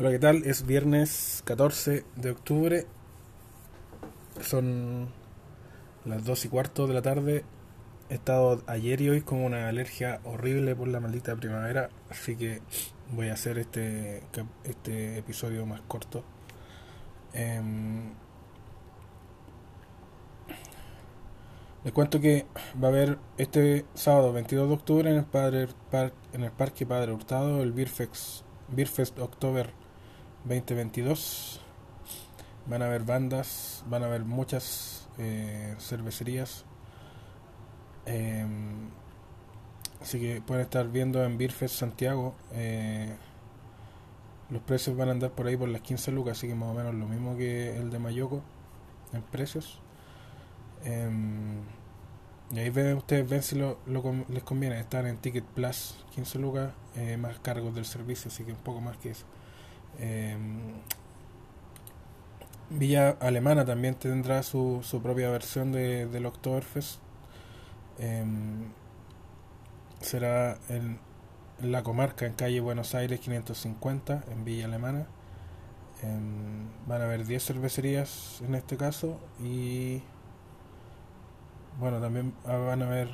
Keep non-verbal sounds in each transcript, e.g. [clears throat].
Hola, ¿qué tal? Es viernes 14 de octubre. Son las 2 y cuarto de la tarde. He estado ayer y hoy con una alergia horrible por la maldita primavera, así que voy a hacer este, este episodio más corto. Em, les cuento que va a haber este sábado 22 de octubre en el, Padre, en el Parque Padre Hurtado el Beerfest, Beerfest October 2022. Van a haber bandas, van a haber muchas eh, cervecerías. Em, así que pueden estar viendo en Beerfest Santiago. Eh, los precios van a andar por ahí por las 15 lucas, así que más o menos lo mismo que el de Mayoco en precios. Em, y ahí ven, ustedes ven si lo, les conviene. Están en Ticket Plus 15 lucas, eh, más cargos del servicio, así que un poco más que eso. Em, Villa Alemana también tendrá su, su propia versión de, del Oktoberfest. Em, será en, la comarca, en calle Buenos Aires 550, en Villa Alemana. Em, van a haber 10 cervecerías en este caso y bueno, también van a haber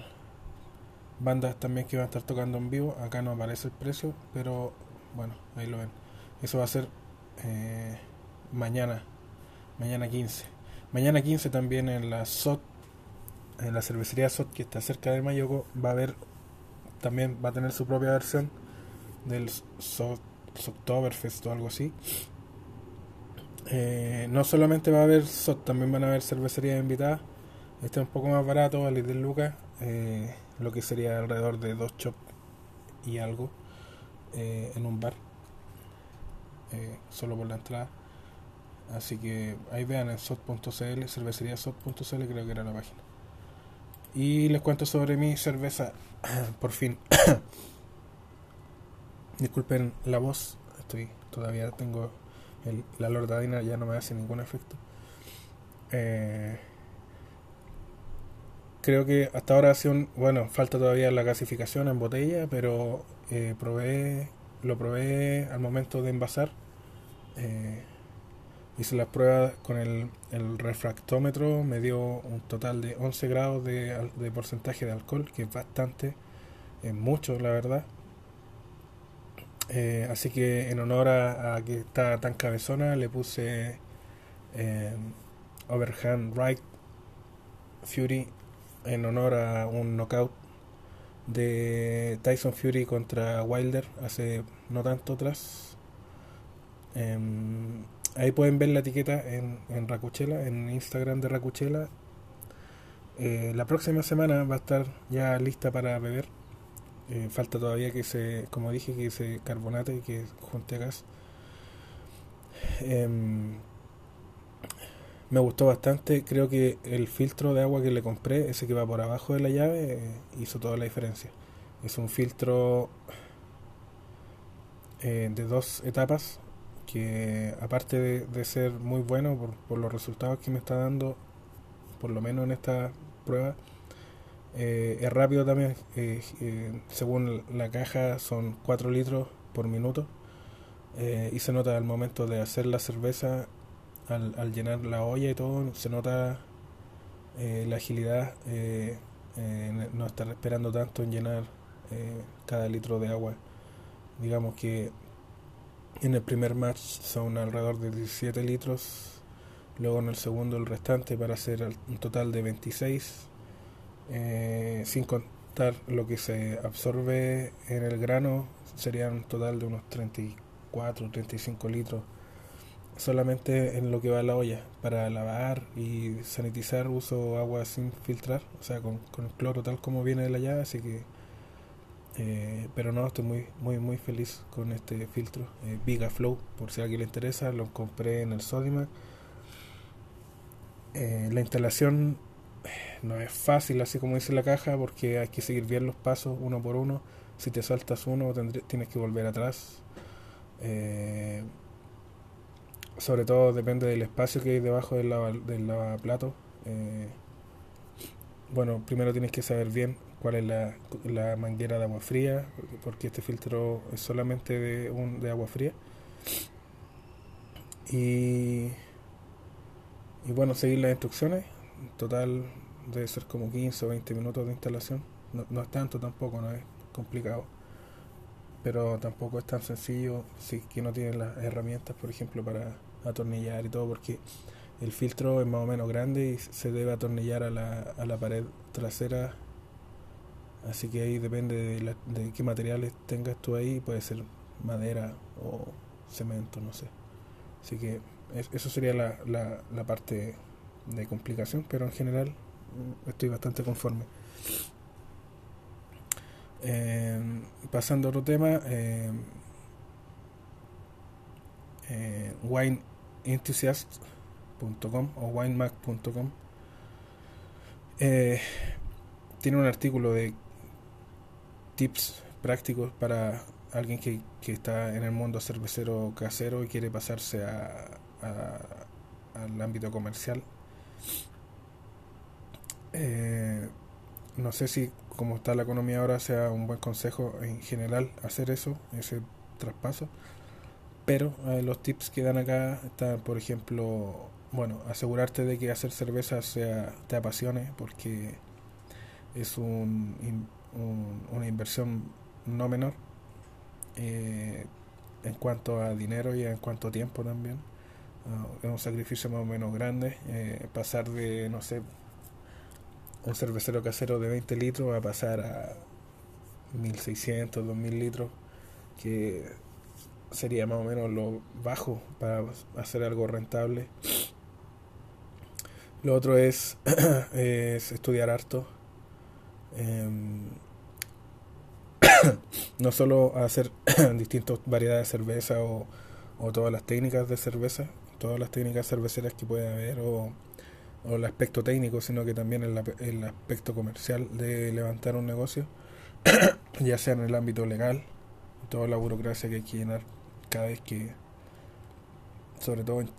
bandas también que van a estar tocando en vivo. Acá no aparece el precio, pero bueno, ahí lo ven. Eso va a ser eh, mañana, mañana 15. Mañana 15 también en la SOT, en la cervecería SOT que está cerca de Mayoco, va a haber, también va a tener su propia versión del SOT, o algo así. Eh, no solamente va a haber SOT, también van a haber cervecerías invitadas. Este es un poco más barato, vale de lucas, eh, lo que sería alrededor de dos chops y algo en un bar. Eh, solo por la entrada. Así que ahí vean en sot.cl, cervecería sot.cl creo que era la página. Y les cuento sobre mi cerveza, [coughs] por fin. [coughs] Disculpen la voz, estoy todavía tengo la lordadina ya no me hace ningún efecto. Eh, creo que hasta ahora ha sido un, bueno, falta todavía la gasificación en botella, pero eh, probé, lo probé al momento de envasar hice las pruebas con el, refractómetro, me dio un total de 11 grados de, porcentaje de alcohol, que es bastante, es mucho la verdad. Eh, así que en honor a, que está tan cabezona le puse eh, Overhand Right Fury en honor a un knockout de Tyson Fury contra Wilder hace no tanto atrás Em, ahí pueden ver la etiqueta en, en Racuchela, en Instagram de Racuchela. Eh, la próxima semana va a estar ya lista para beber. Eh, falta todavía que se, como dije, que se carbonate y que junte gas. Em, me gustó bastante. Creo que el filtro de agua que le compré, ese que va por abajo de la llave, eh, hizo toda la diferencia. Es un filtro de dos etapas que aparte de, ser muy bueno por, los resultados que me está dando, por lo menos en esta prueba, eh, es rápido también, eh, eh, según la caja son 4 litros por minuto y se nota al momento de hacer la cerveza, al, llenar la olla y todo, se nota la agilidad, no estar esperando tanto en llenar cada litro de agua. Digamos que en el primer match son alrededor de 17 litros, luego en el segundo el restante para hacer un total de 26, eh, sin contar lo que se absorbe en el grano, serían un total de unos 34 35 litros solamente en lo que va a la olla. Para lavar y sanitizar uso agua sin filtrar, o sea, con, con cloro tal como viene de la llave, así que eh, pero no, estoy muy, muy, muy feliz con este filtro. Eh, Vigaflow, por si a alguien le interesa, lo compré en el Sodimac. Eh, la instalación no es fácil, así como dice la caja, porque hay que seguir bien los pasos uno por uno. Si te saltas uno, tienes que volver atrás. sobre todo depende del espacio que hay debajo del, del lavaplato. bueno, primero tienes que saber bien cuál es la, la, manguera de agua fría, porque este filtro es solamente de, un, de agua fría. Y, y bueno, seguir las instrucciones. Total debe ser como 15 o 20 minutos de instalación. No, no es tanto tampoco, no es complicado. Pero tampoco es tan sencillo si que no tiene las herramientas, por ejemplo, para atornillar y todo, porque el filtro es más o menos grande y se debe atornillar a la, a la pared trasera. Así que ahí depende de, de qué materiales tengas tú ahí, puede ser madera o cemento, no sé. Así que eso sería la, la, la parte de complicación, pero en general mm, estoy bastante conforme. Eh, pasando a otro tema, eh, eh, wineenthusiast.com o winemac.com tiene un artículo de tips prácticos para alguien que, que, está en el mundo cervecero casero y quiere pasarse a, a, al ámbito comercial. Eh, no sé si como está la economía ahora sea un buen consejo en general hacer eso, ese traspaso. Pero eh, los tips que dan acá están, por ejemplo, bueno, asegurarte de que hacer cerveza sea, te apasione porque es un, un, una inversión no menor eh, en cuanto a dinero y en cuanto a tiempo también. Uh, es un sacrificio más o menos grande. Eh, pasar de, no sé, un cervecero casero de 20 litros a pasar a 1600, 2000 litros, que sería más o menos lo bajo para hacer algo rentable. Lo otro es, [clears throat] es estudiar harto. Eh, [coughs] no solo hacer [coughs] distintas variedades de cerveza o, o, todas las técnicas de cerveza, todas las técnicas cerveceras que puede haber o, o el aspecto técnico, sino que también el, el aspecto comercial de levantar un negocio, [coughs] ya sea en el ámbito legal, toda la burocracia que hay que llenar cada vez que, sobre todo en,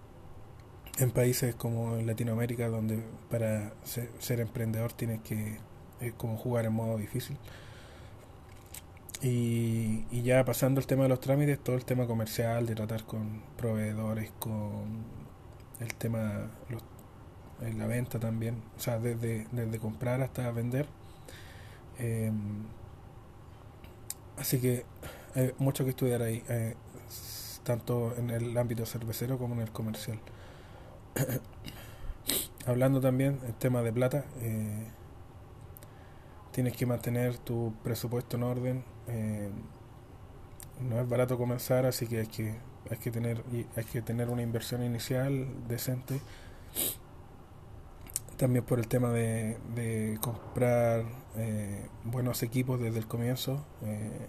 en países como Latinoamérica, donde para ser emprendedor tienes que es como jugar en modo difícil. Y, y, ya pasando el tema de los trámites, todo el tema comercial, de tratar con proveedores, con el tema, los, en la venta también, o sea, desde, desde comprar hasta vender. Eh, así que hay mucho que estudiar ahí, eh, tanto en el ámbito cervecero como en el comercial. [coughs] Hablando también el tema de plata, eh, tienes que mantener tu presupuesto en orden. Eh, no es barato comenzar, así que hay que hay que tener hay que tener una inversión inicial decente. También por el tema de, de comprar eh, buenos equipos desde el comienzo. Eh,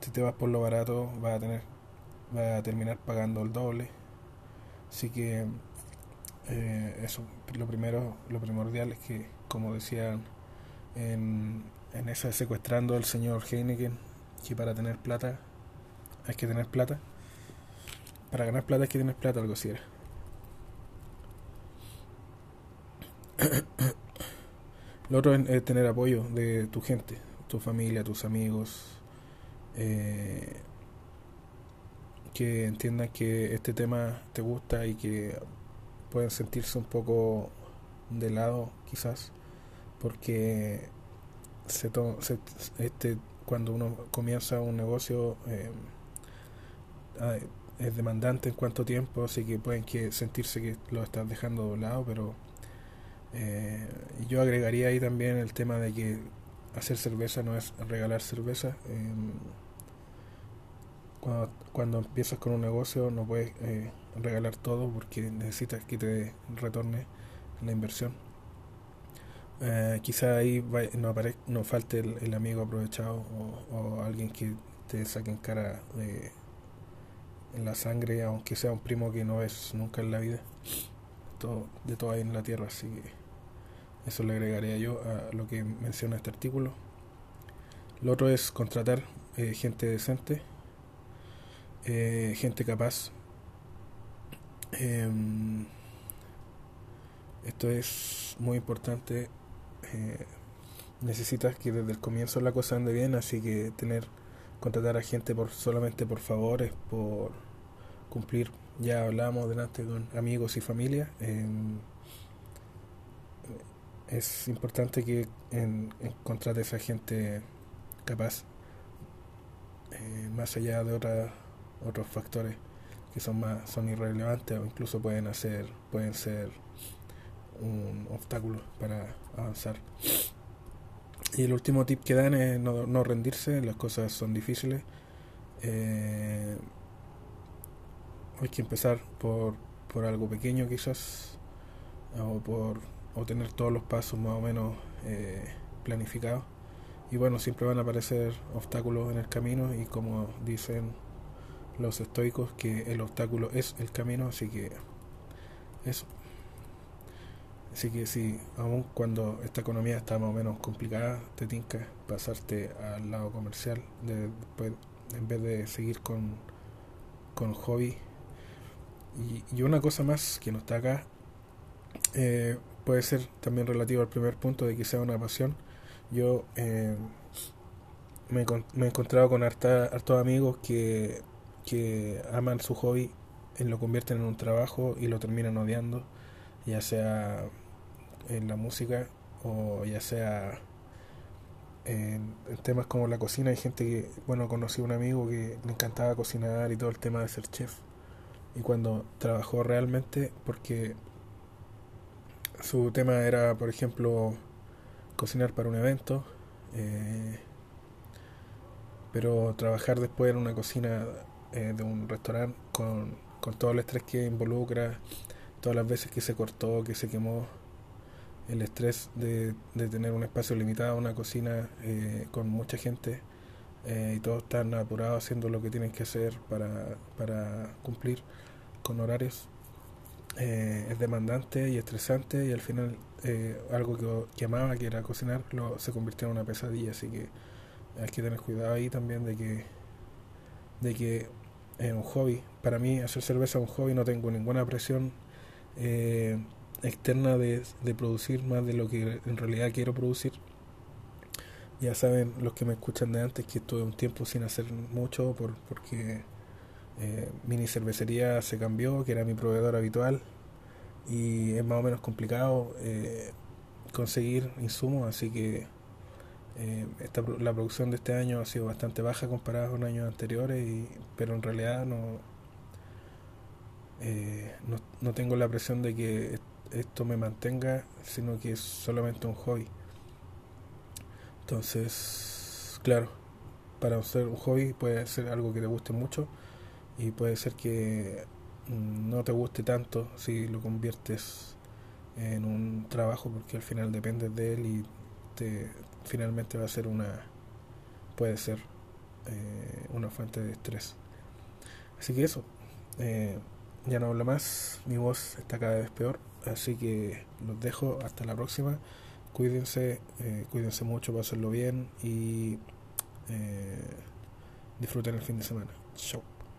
si te vas por lo barato, vas a tener vas a terminar pagando el doble. Así que eso lo primero, lo primordial es que, como decían en, en esa secuestrando al señor Heineken que para tener plata hay que tener plata. Para ganar plata hay que tener plata algo así era. Lo otro es tener apoyo de tu gente tu familia tus amigos eh, que entiendan que este tema te gusta y que pueden sentirse un poco de lado quizás porque se, se este cuando uno comienza un negocio eh, es demandante en cuánto tiempo así que pueden sentirse que lo estás dejando de lado pero eh, yo agregaría ahí también el tema de que hacer cerveza no es regalar cerveza eh, cuando, cuando empiezas con un negocio no puedes eh, regalar todo porque necesitas que te retorne la inversión eh, quizá ahí no, apare, no falte el, el amigo aprovechado o, alguien que te saque en cara de, en la sangre, aunque sea un primo que no ves nunca en la vida. De todo ahí en la tierra, así que eso le agregaría yo a lo que menciona este artículo. Lo otro es contratar eh, gente decente, eh, gente capaz. Eh, esto es muy importante eh, necesitas que desde el comienzo la cosa ande bien, así que tener contratar a gente por solamente por favores, por cumplir. Ya hablamos delante con amigos y familia. es importante que en, encontrar esa gente capaz, eh, más allá de otras otros factores que son más son irrelevantes o incluso pueden hacer pueden ser un obstáculo para avanzar. Y el último tip que dan es no, no rendirse, las cosas son difíciles. Eh, hay que empezar por, por algo pequeño quizás, o por o tener todos los pasos más o menos eh, planificados. Y bueno, siempre van a aparecer obstáculos en el camino y como dicen los estoicos, que el obstáculo es el camino, así que eso. Así que si aun cuando esta economía está más o menos complicada, te tinca pasarte al lado comercial de, después, en vez de seguir con, con hobby. Y, una cosa más que no está acá, eh, puede ser también relativo al primer punto de que sea una pasión. Yo eh, me, me, he encontrado con hartos amigos que, que aman su hobby, y lo convierten en un trabajo y lo terminan odiando, ya sea en la música o ya sea en, temas como la cocina. Hay gente que, bueno, conocí a un amigo que le encantaba cocinar y todo el tema de ser chef. Y cuando trabajó realmente, porque su tema era, por ejemplo, cocinar para un evento, eh, pero trabajar después en una cocina eh, de un restaurante con, con todo el estrés que involucra, todas las veces que se cortó, que se quemó, el estrés de, de tener un espacio limitado, una cocina eh, con mucha gente eh, y todos están apurados haciendo lo que tienen que hacer para, para cumplir con horarios. Eh, es demandante y estresante y al final algo que, que, amaba, que era cocinar, lo, se convirtió en una pesadilla, así que hay que tener cuidado ahí también de que de que es un hobby. Para mí hacer cerveza es un hobby, no tengo ninguna presión. Eh, externa de, de, producir más de lo que en realidad quiero producir. Ya saben los que me escuchan de antes que estuve un tiempo sin hacer mucho por, porque eh, mini cervecería se cambió, que era mi proveedor habitual y es más o menos complicado eh, conseguir insumos, así que eh, esta, la producción de este año ha sido bastante baja comparada con años anteriores, y, pero en realidad no, eh, no, no tengo la presión de que esto me mantenga, sino que es solamente un hobby. Entonces, claro, para ser un hobby puede ser algo que te guste mucho y puede ser que mm, no te guste tanto si lo conviertes en un trabajo porque al final dependes de él y te, finalmente va a ser una puede ser eh, una fuente de estrés así que eso eh, ya no hablo más mi voz está cada vez peor Así que los dejo hasta la próxima. Cuídense, eh, cuídense mucho, hacerlo bien y eh, disfruten el fin de semana. Chao.